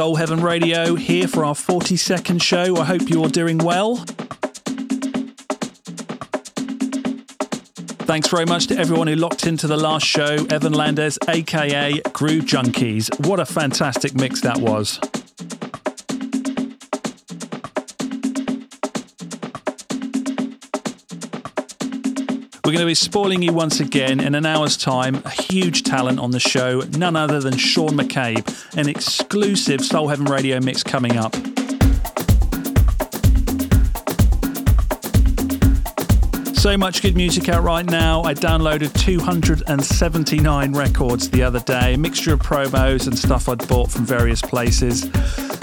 Soul Heaven Radio here for our 40 second show. I hope you're doing well. Thanks very much to everyone who locked into the last show. Evan Landez, aka Groove Junkies. What a fantastic mix that was. Going to spoiling you once again in an hour's time. A huge talent on the show, none other than Sean McCabe, an exclusive Soul Heaven Radio mix coming up. So much good music out right now. I downloaded 279 records the other day, a mixture of promos and stuff I'd bought from various places.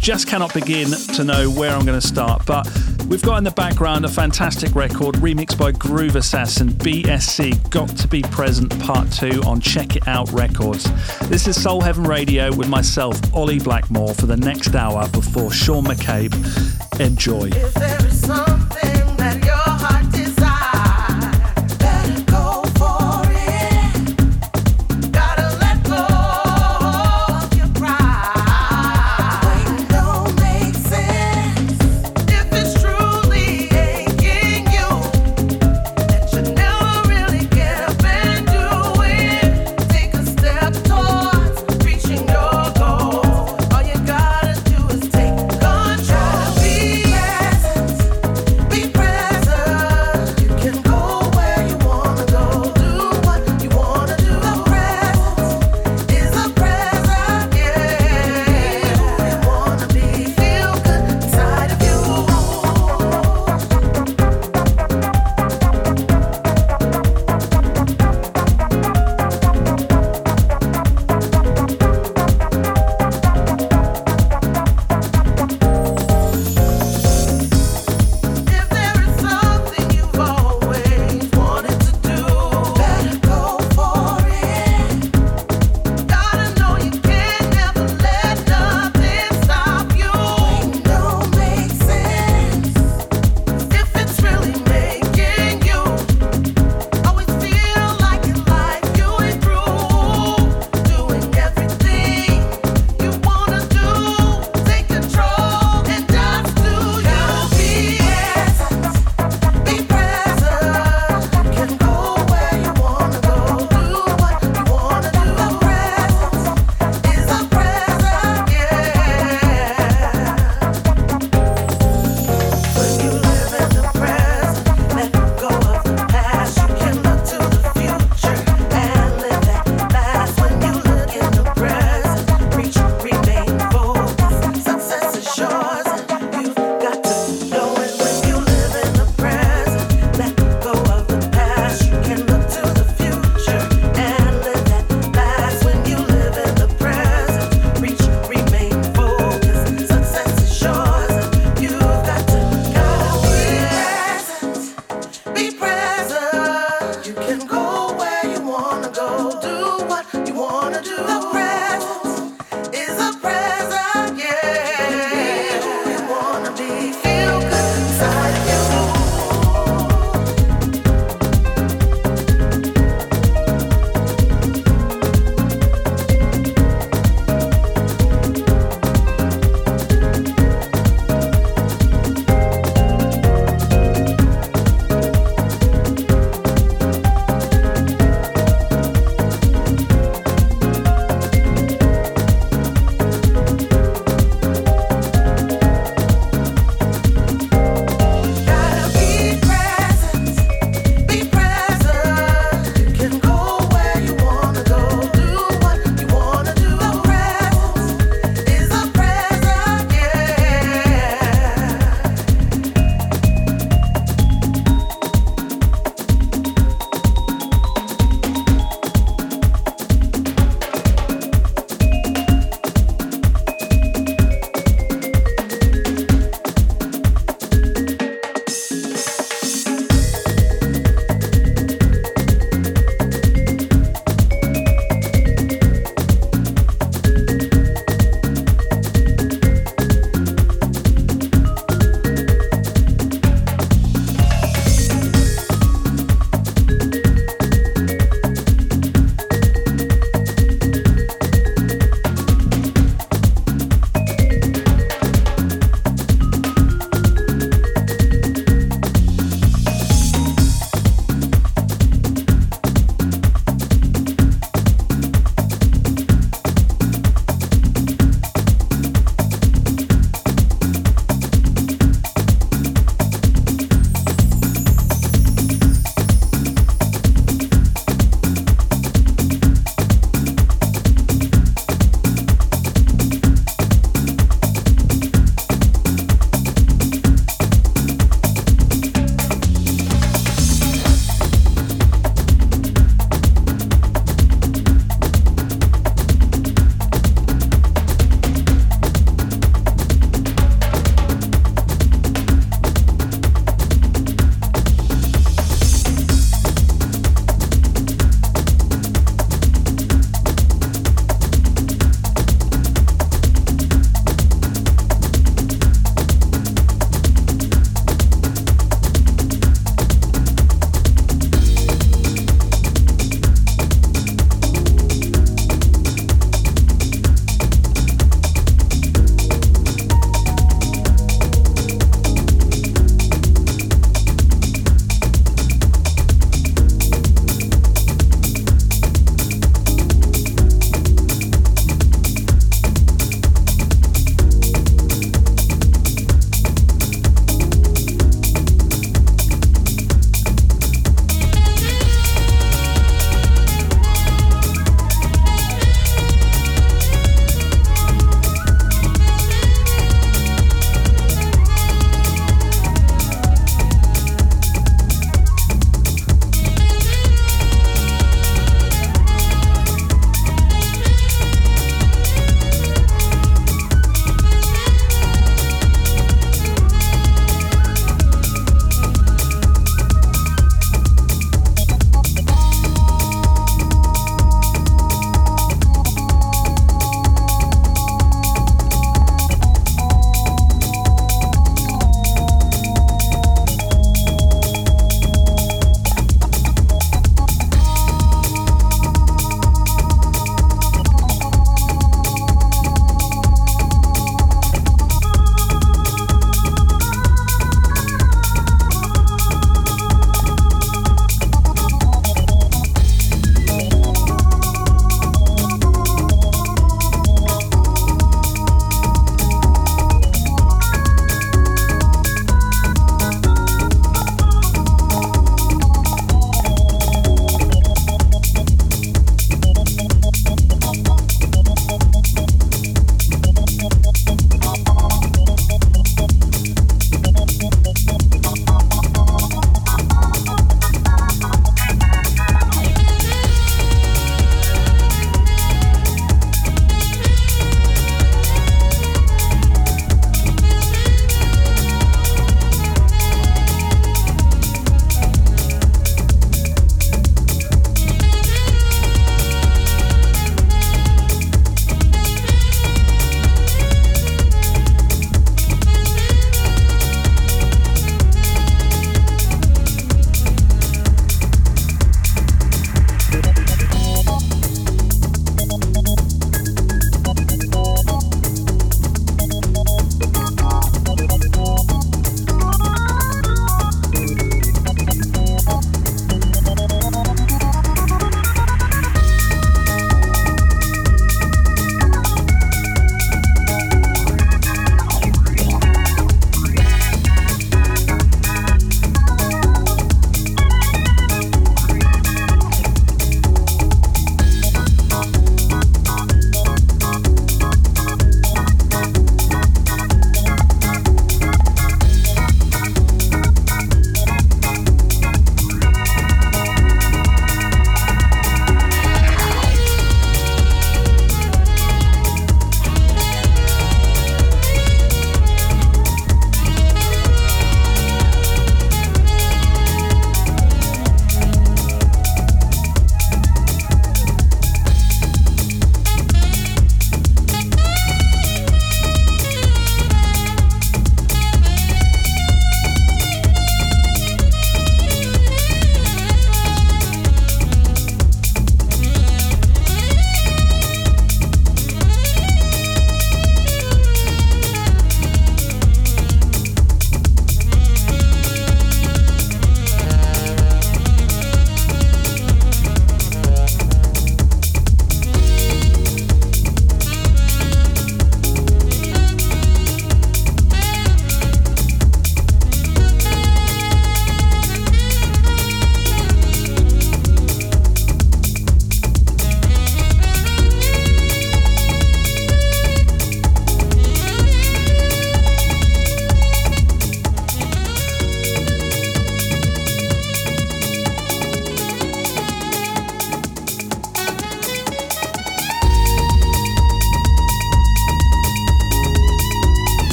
Just cannot begin to know where I'm going to start, but We've got in the background a fantastic record remixed by Groove Assassin BSC Got to Be Present Part 2 on Check It Out Records. This is Soul Heaven Radio with myself, Ollie Blackmore, for the next hour before Sean McCabe. Enjoy.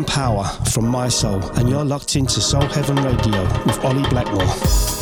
Brian Power from My Soul, and you're locked into Soul Heaven Radio with Ollie Blackmore.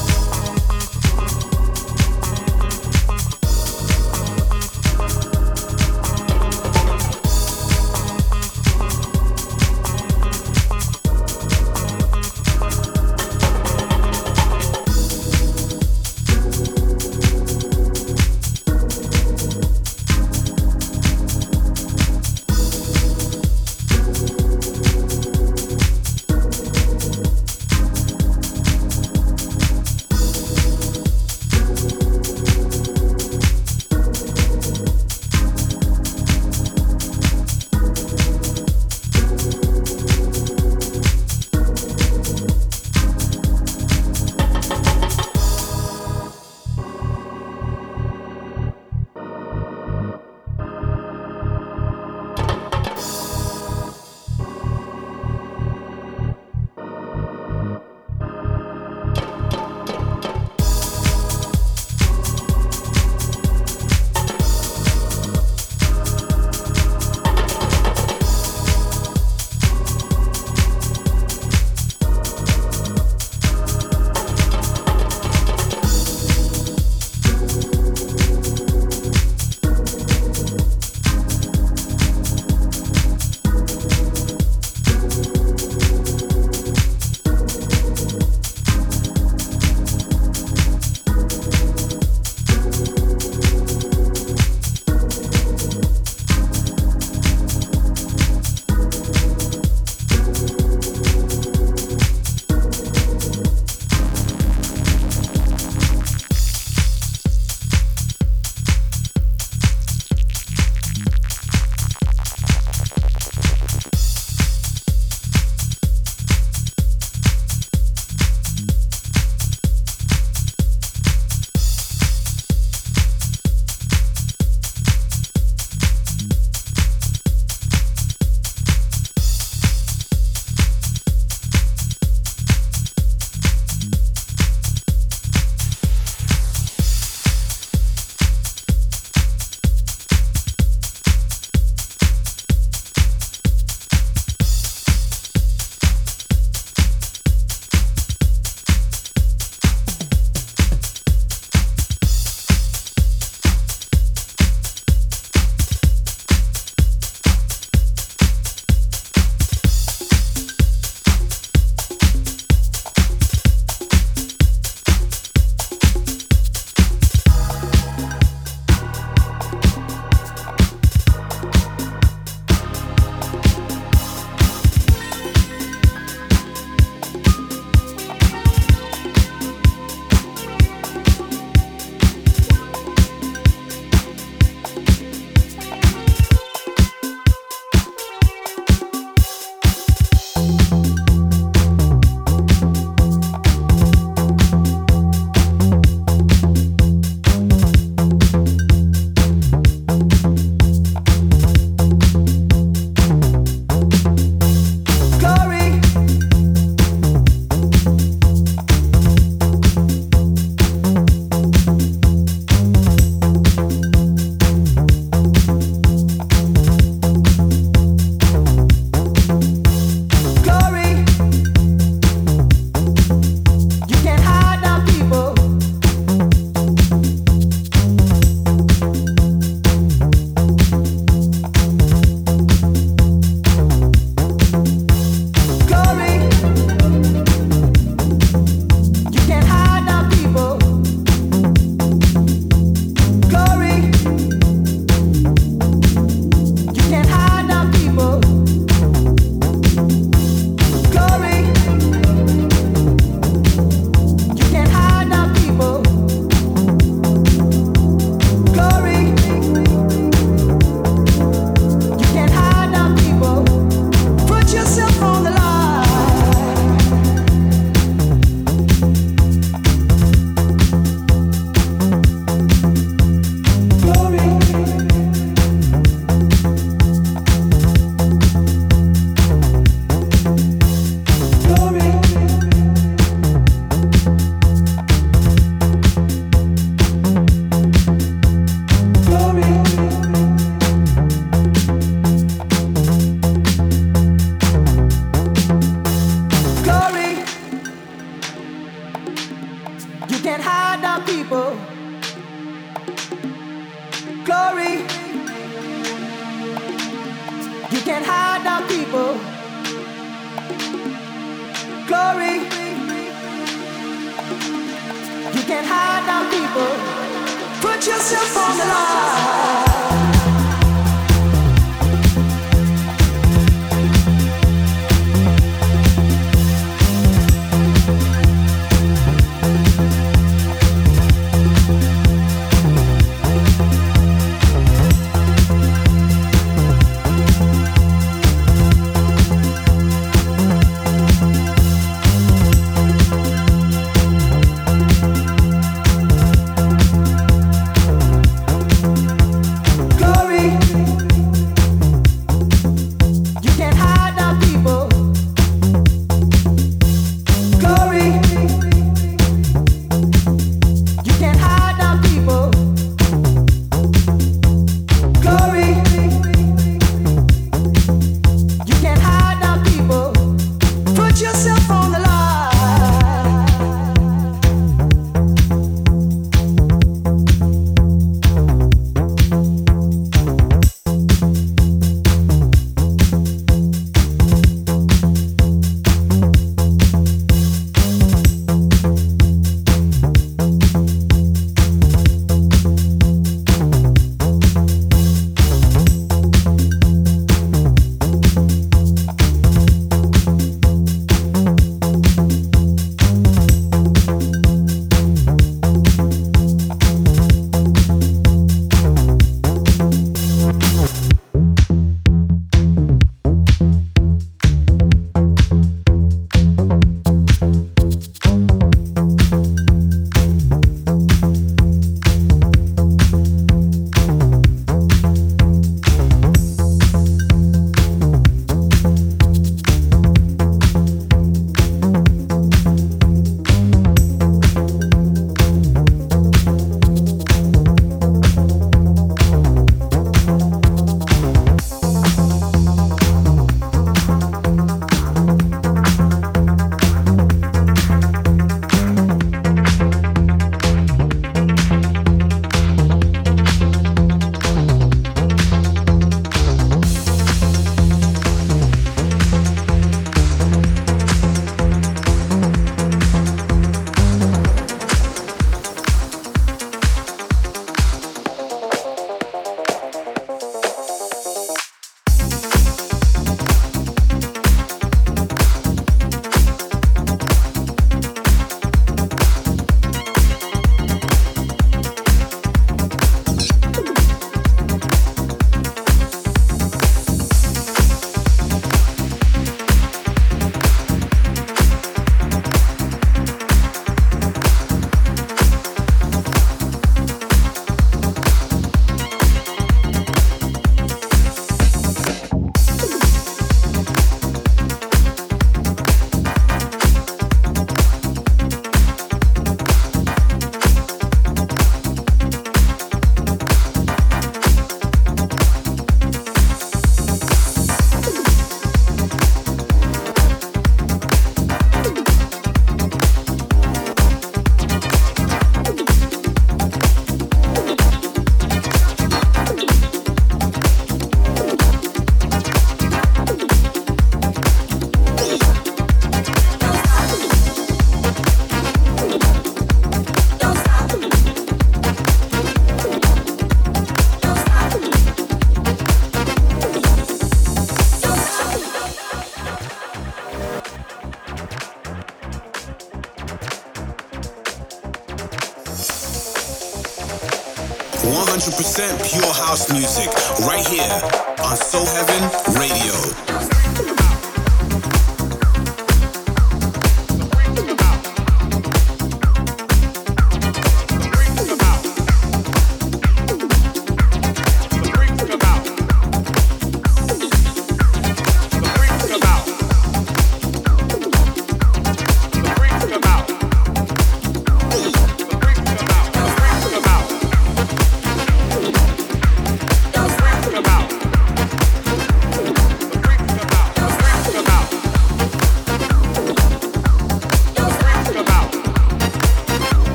Pure house music right here on Soul Heaven Radio.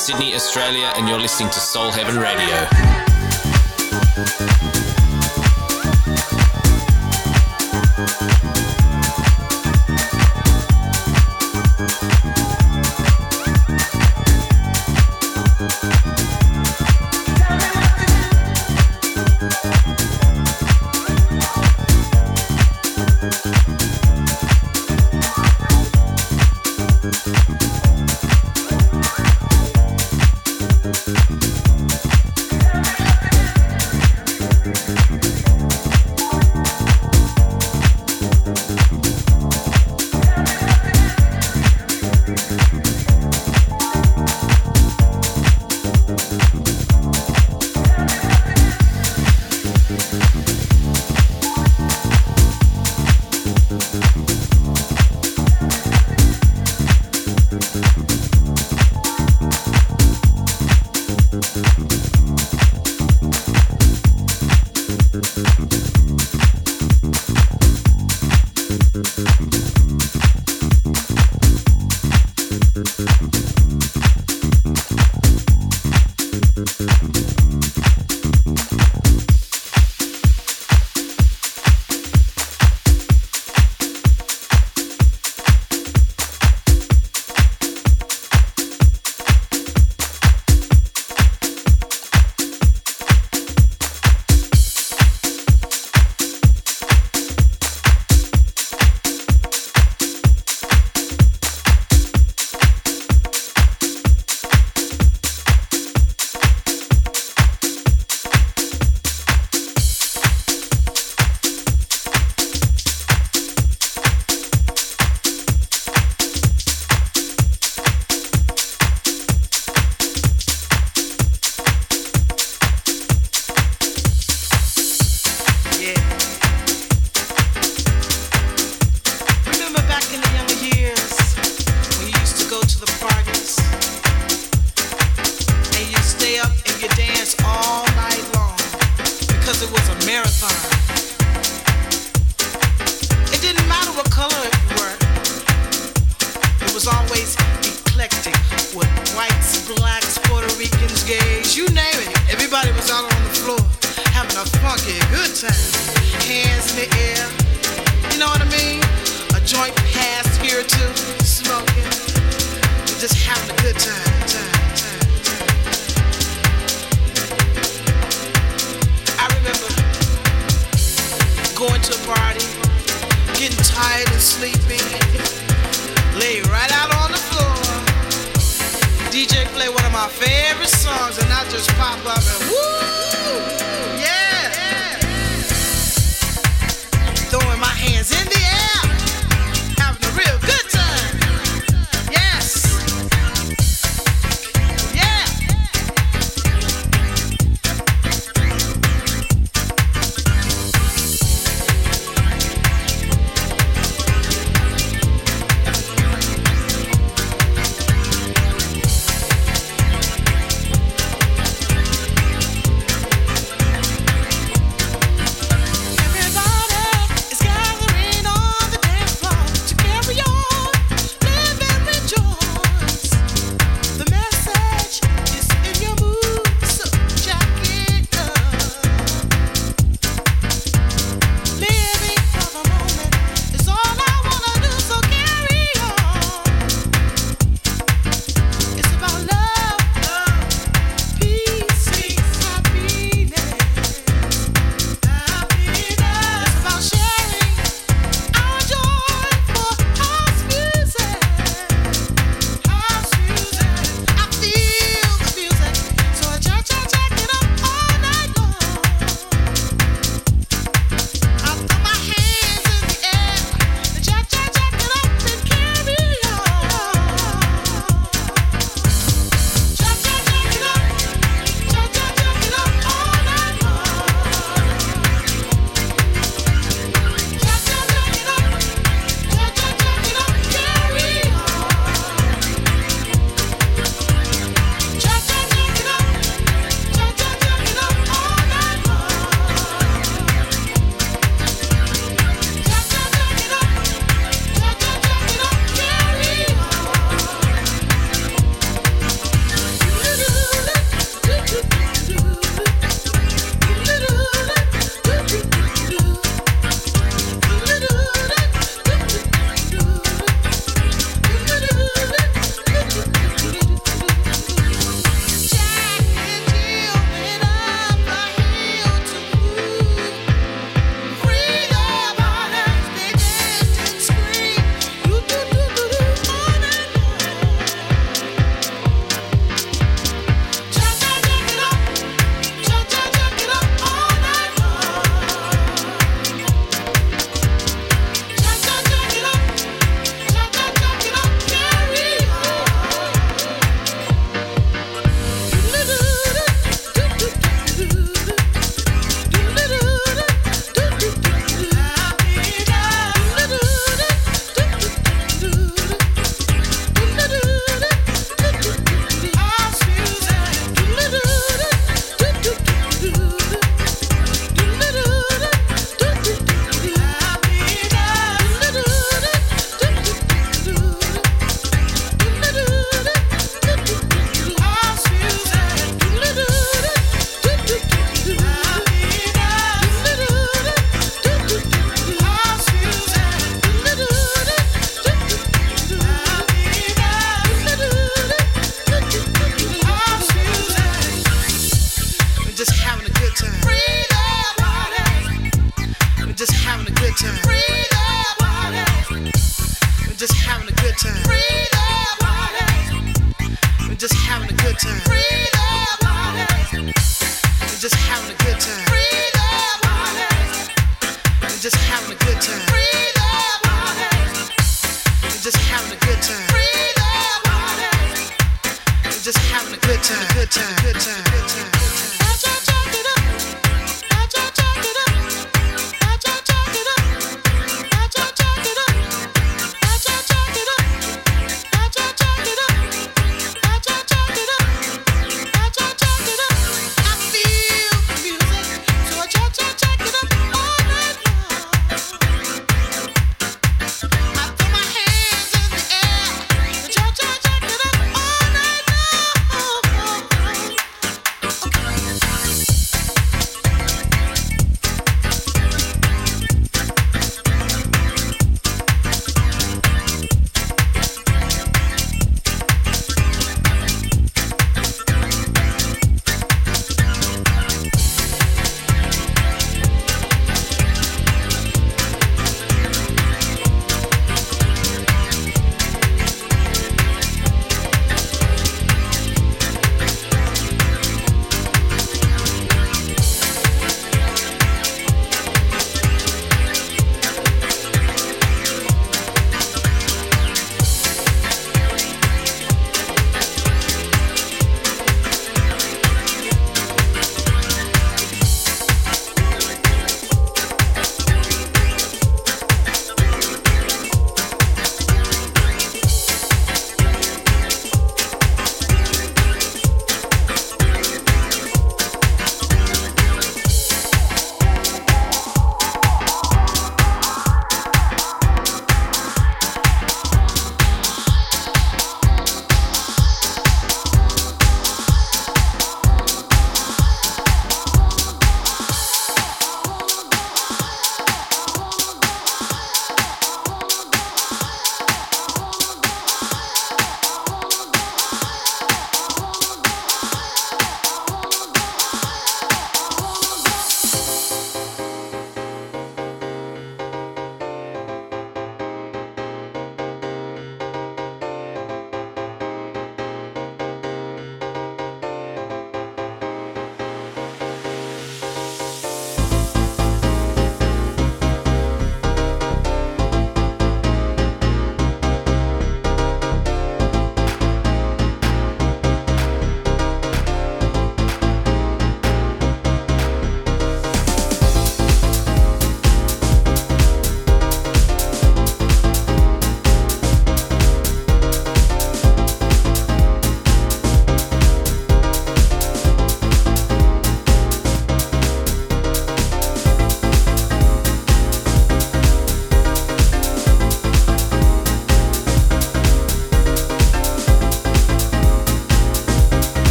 Sydney, Australia, and you're listening to Soul Heaven Radio.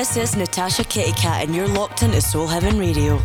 This is Natasha Kitty Katt, and you're locked into Soul Heaven Radio.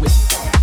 This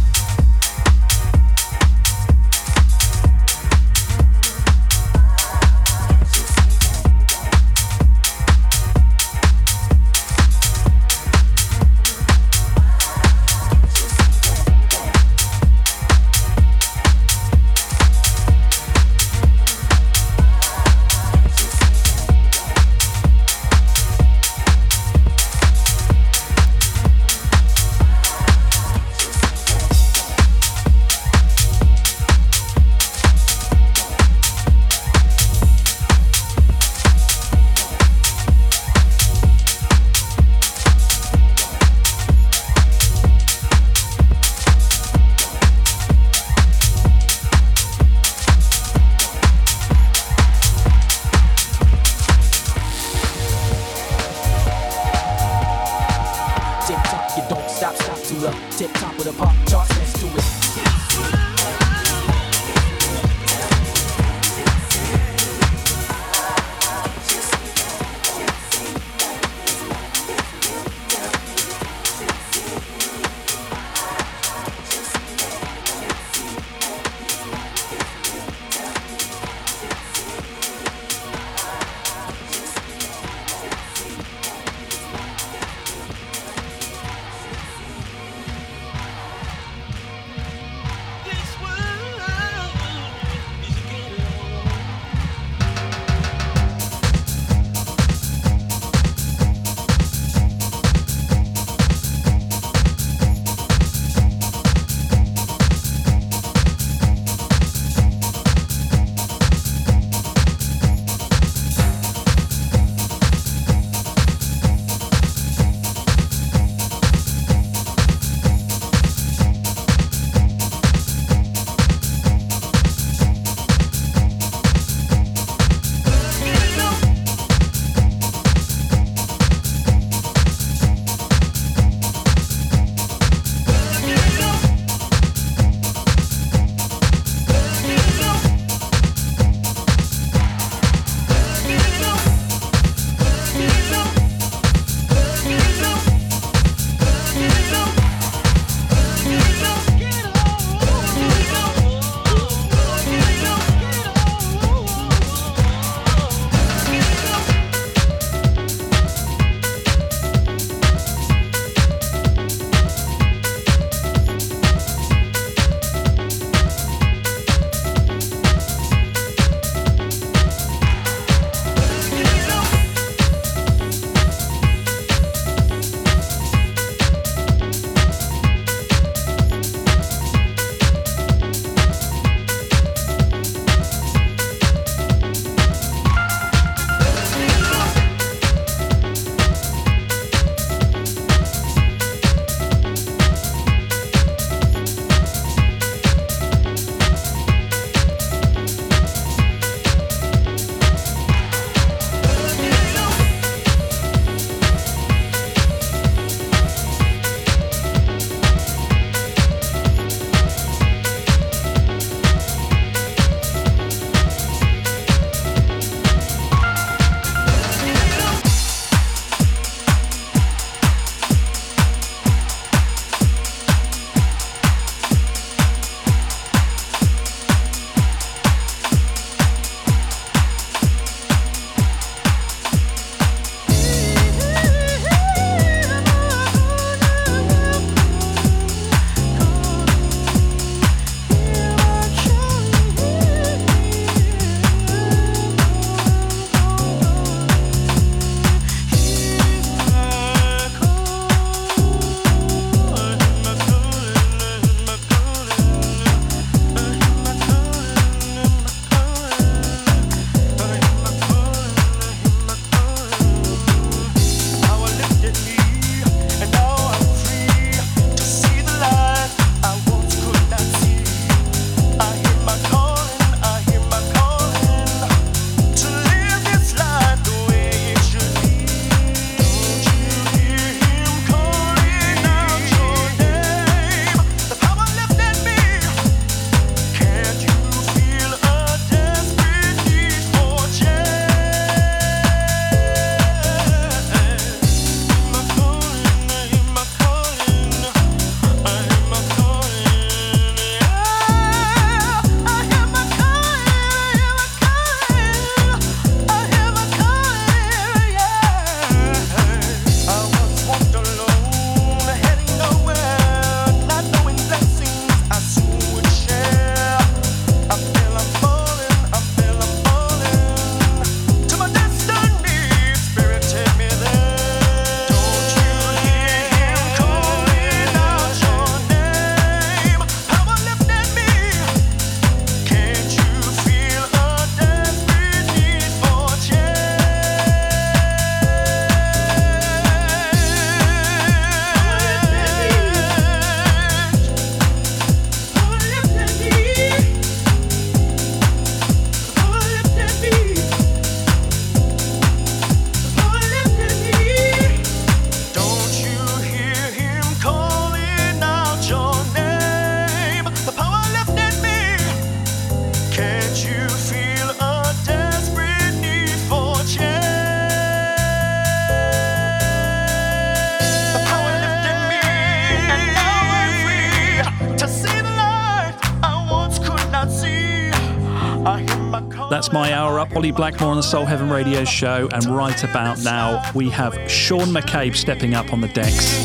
Blackmore on the Soul Heaven Radio Show. And right about now, we have Sean McCabe stepping up on the decks.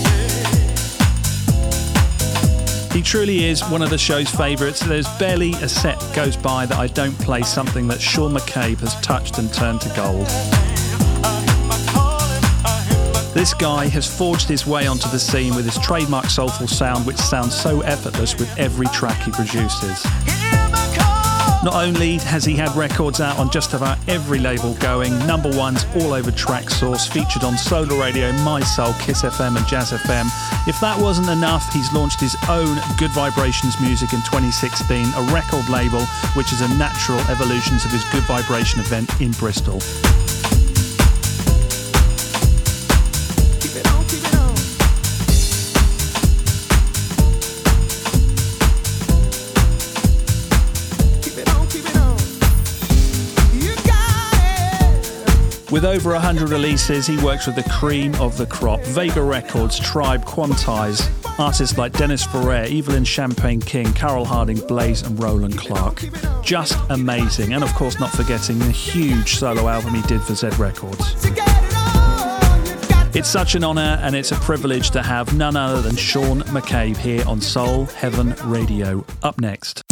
He truly is one of the show's favourites. There's barely a set goes by that I don't play something that Sean McCabe has touched and turned to gold. This guy has forged his way onto the scene with his trademark soulful sound, which sounds so effortless with every track he produces. Not only has he had records out on just about every label going, number ones all over Traxsource, featured on Solar Radio, Mi-Soul, Kiss FM, and Jazz FM. If that wasn't enough, he's launched his own Good Vibrations music in 2016, a record label which is a natural evolution of his Good Vibration event in Bristol. With over 100 releases, he works with the cream of the crop Vega Records, Tribe, Quantize, artists like Dennis Ferrer, Evelyn Champagne King, Carol Harding, Blaze, and Roland Clark. Just amazing. And of course, not forgetting the huge solo album he did for Z Records. It's such an honour and it's a privilege to have none other than Sean McCabe here on Soul Heaven Radio. Up next.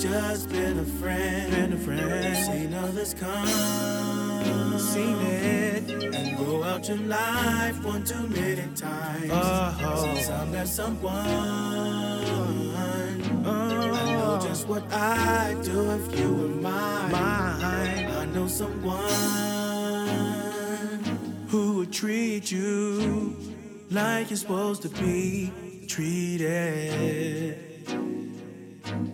Just been a friend, been a friend. Seen others come, seen it, and go out your life one too many times. Oh, Since I met someone, oh, I uh-huh. know just what I'd do if you were mine. mine. I know someone who would treat you like you're supposed to be treated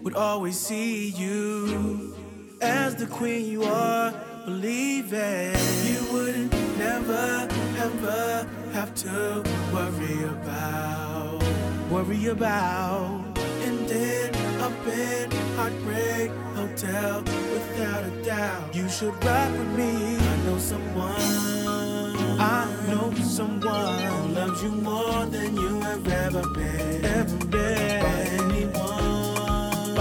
would always see you as the queen you are. Believe it, you wouldn't never ever have to worry about, worry about. And then up in Heartbreak Hotel, without a doubt, you should ride with me. I know someone. I know someone who loves you more than you have ever been, ever been. Come on,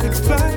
fly away.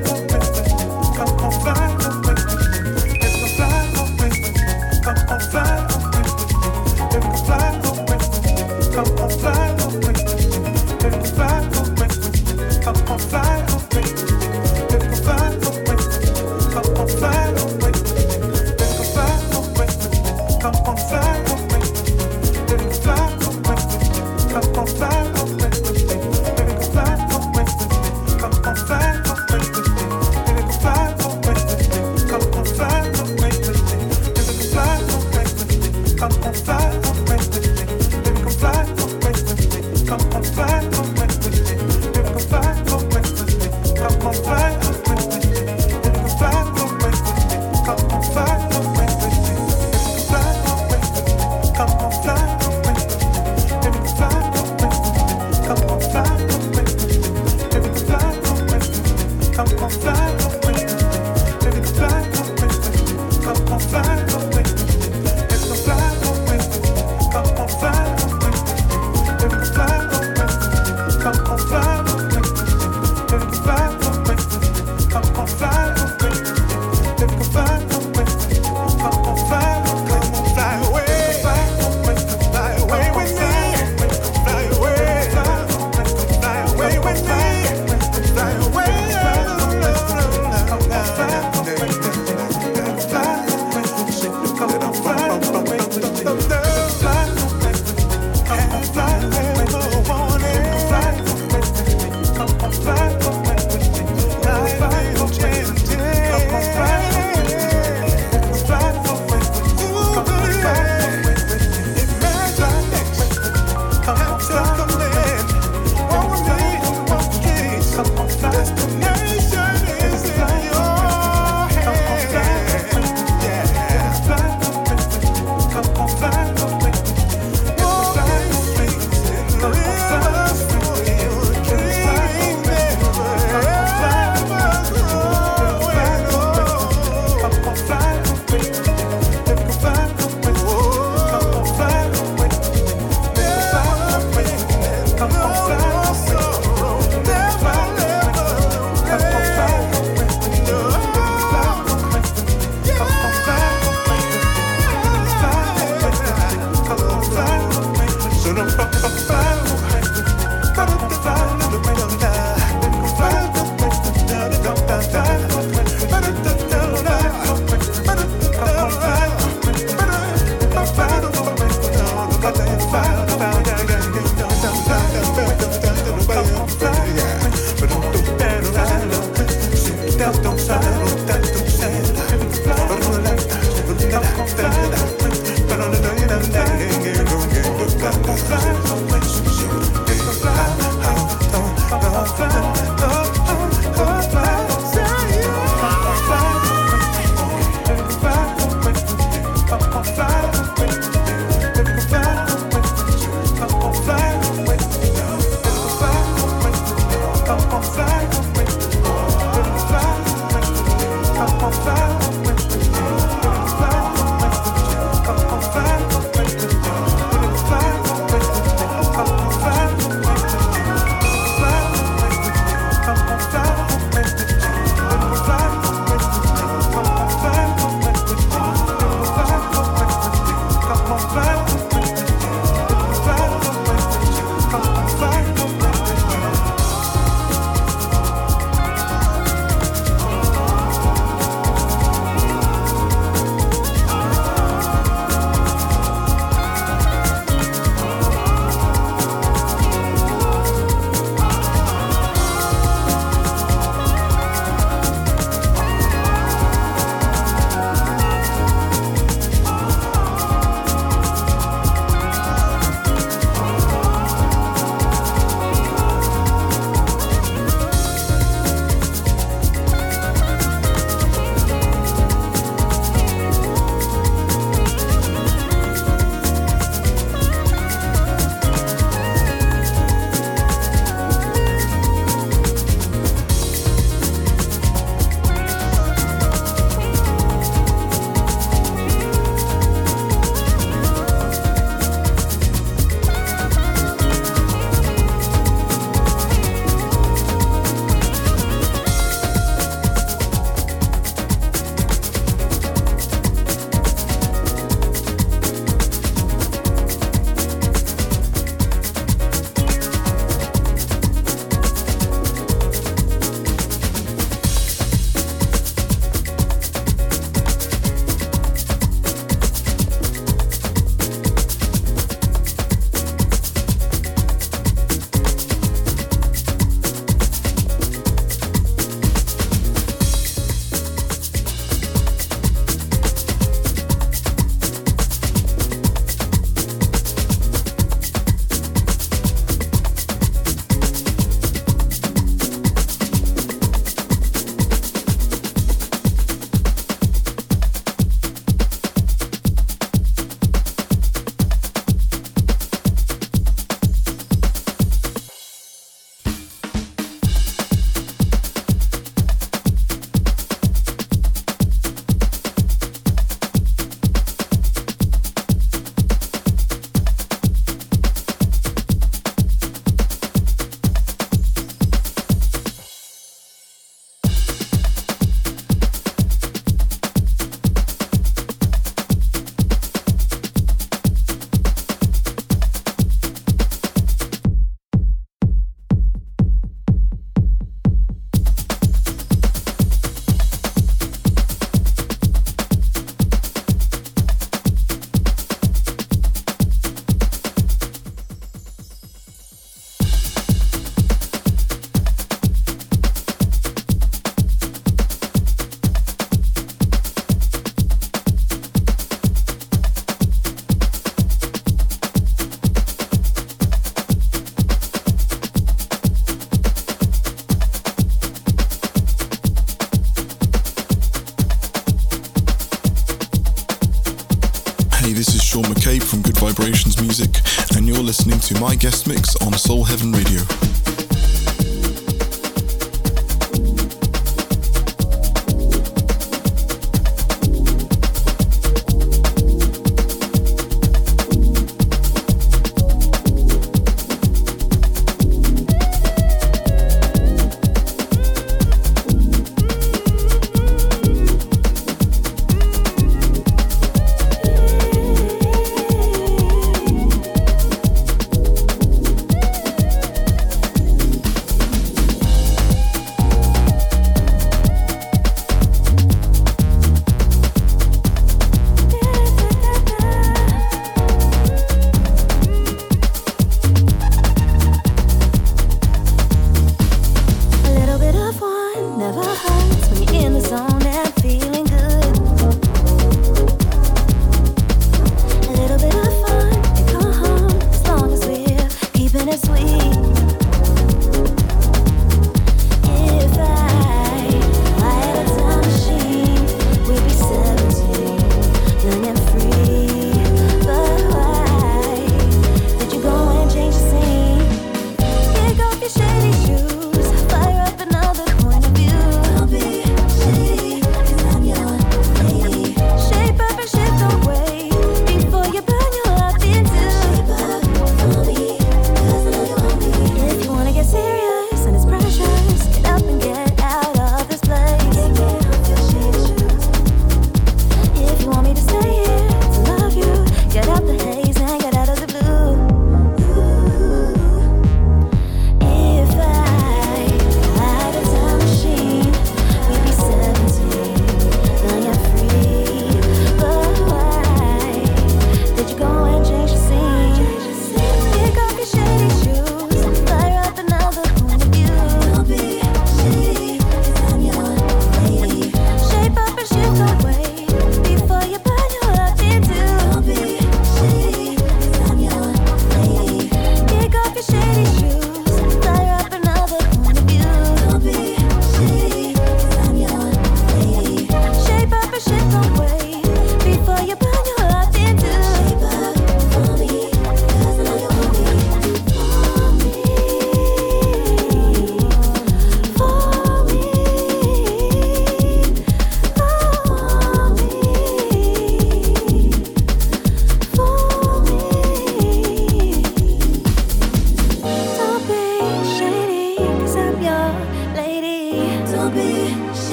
Listening to my guest mix on Soul Heaven Radio.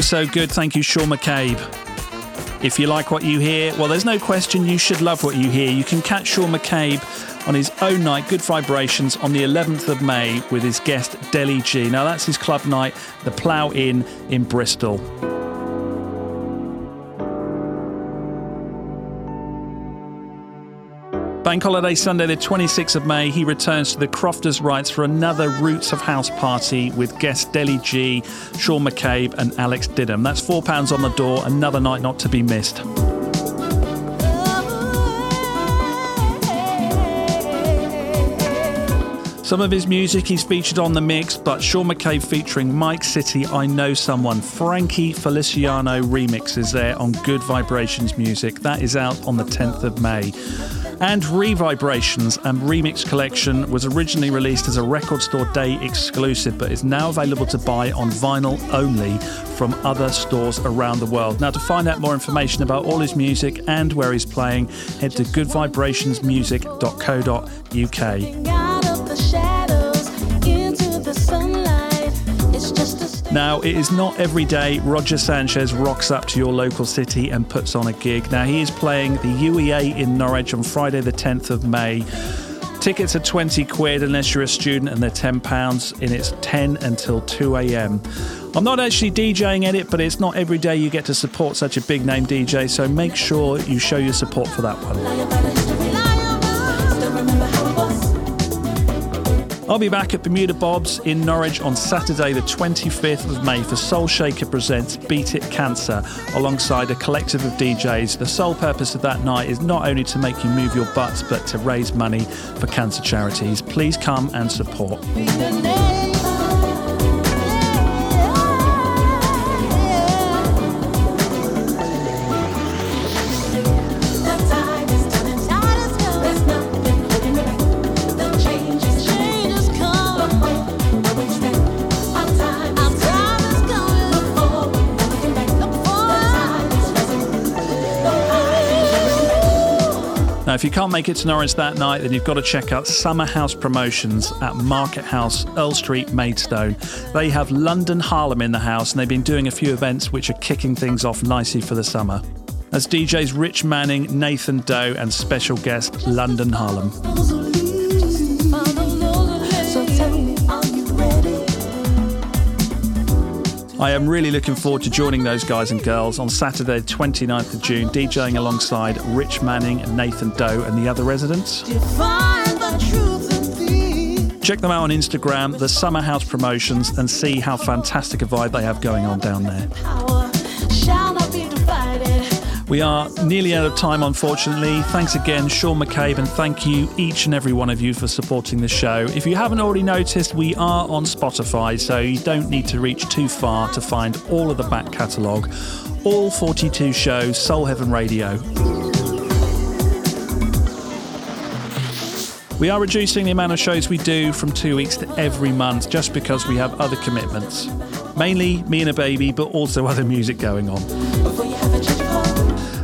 So, so good. Thank you, Sean McCabe. If you like what you hear, well, there's no question you should love what you hear. You can catch Sean McCabe on his own night, Good Vibrations, on the 11th of May with his guest, Deli G. Now, that's his club night, the Plough Inn in Bristol. Bank Holiday Sunday, the 26th of May, he returns to the Crofters Rights for another Roots of House party with guests Deli G, Sean McCabe, and Alex Didham. That's £4 on the door, another night not to be missed. Some of his music he's featured on the mix, but Sean McCabe featuring Mike City, I Know Someone, Frankie Feliciano remix is there on Good Vibrations Music. That is out on the 10th of May. And Revibrations and Remix Collection was originally released as a Record Store Day exclusive, but is now available to buy on vinyl only from other stores around the world. Now, to find out more information about all his music and where he's playing, head to goodvibrationsmusic.co.uk. Now, it is not every day Roger Sanchez rocks up to your local city and puts on a gig. Now, he is playing the UEA in Norwich on Friday, the 10th of May. Tickets are 20 quid unless you're a student, and they're 10 pounds, and it's 10 until 2 a.m. I'm not actually DJing in it, but it's not every day you get to support such a big name DJ, so make sure you show your support for that one. I'll be back at Bermuda Bob's in Norwich on Saturday, the 25th of May, for Soul Shaker Presents Beat It Cancer, alongside a collective of DJs. The sole purpose of that night is not only to make you move your butts, but to raise money for cancer charities. Please come and support. Now, if you can't make it to Norwich that night, then you've got to check out Summer House Promotions at Market House, Earl Street, Maidstone. They have London Harlem in the house, and they've been doing a few events which are kicking things off nicely for the summer. As DJs Rich Manning, Nathan Doe, and special guest London Harlem. I am really looking forward to joining those guys and girls on Saturday, 29th of June, DJing alongside Rich Manning Nathan Doe and the other residents. Check them out on Instagram, the Summer House Promotions, and see how fantastic a vibe they have going on down there. We are nearly out of time, unfortunately. Thanks again, Sean McCabe, and thank you, each and every one of you, for supporting the show. If you haven't already noticed, we are on Spotify, so you don't need to reach too far to find all of the back catalogue. All 42 shows, Soul Heaven Radio. We are reducing the amount of shows we do from two weeks to every month just because we have other commitments. Mainly me and a baby, but also other music going on.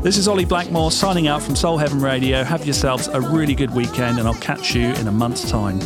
This is Ollie Blackmore signing out from Soul Heaven Radio. Have yourselves a really good weekend, and I'll catch you in a month's time.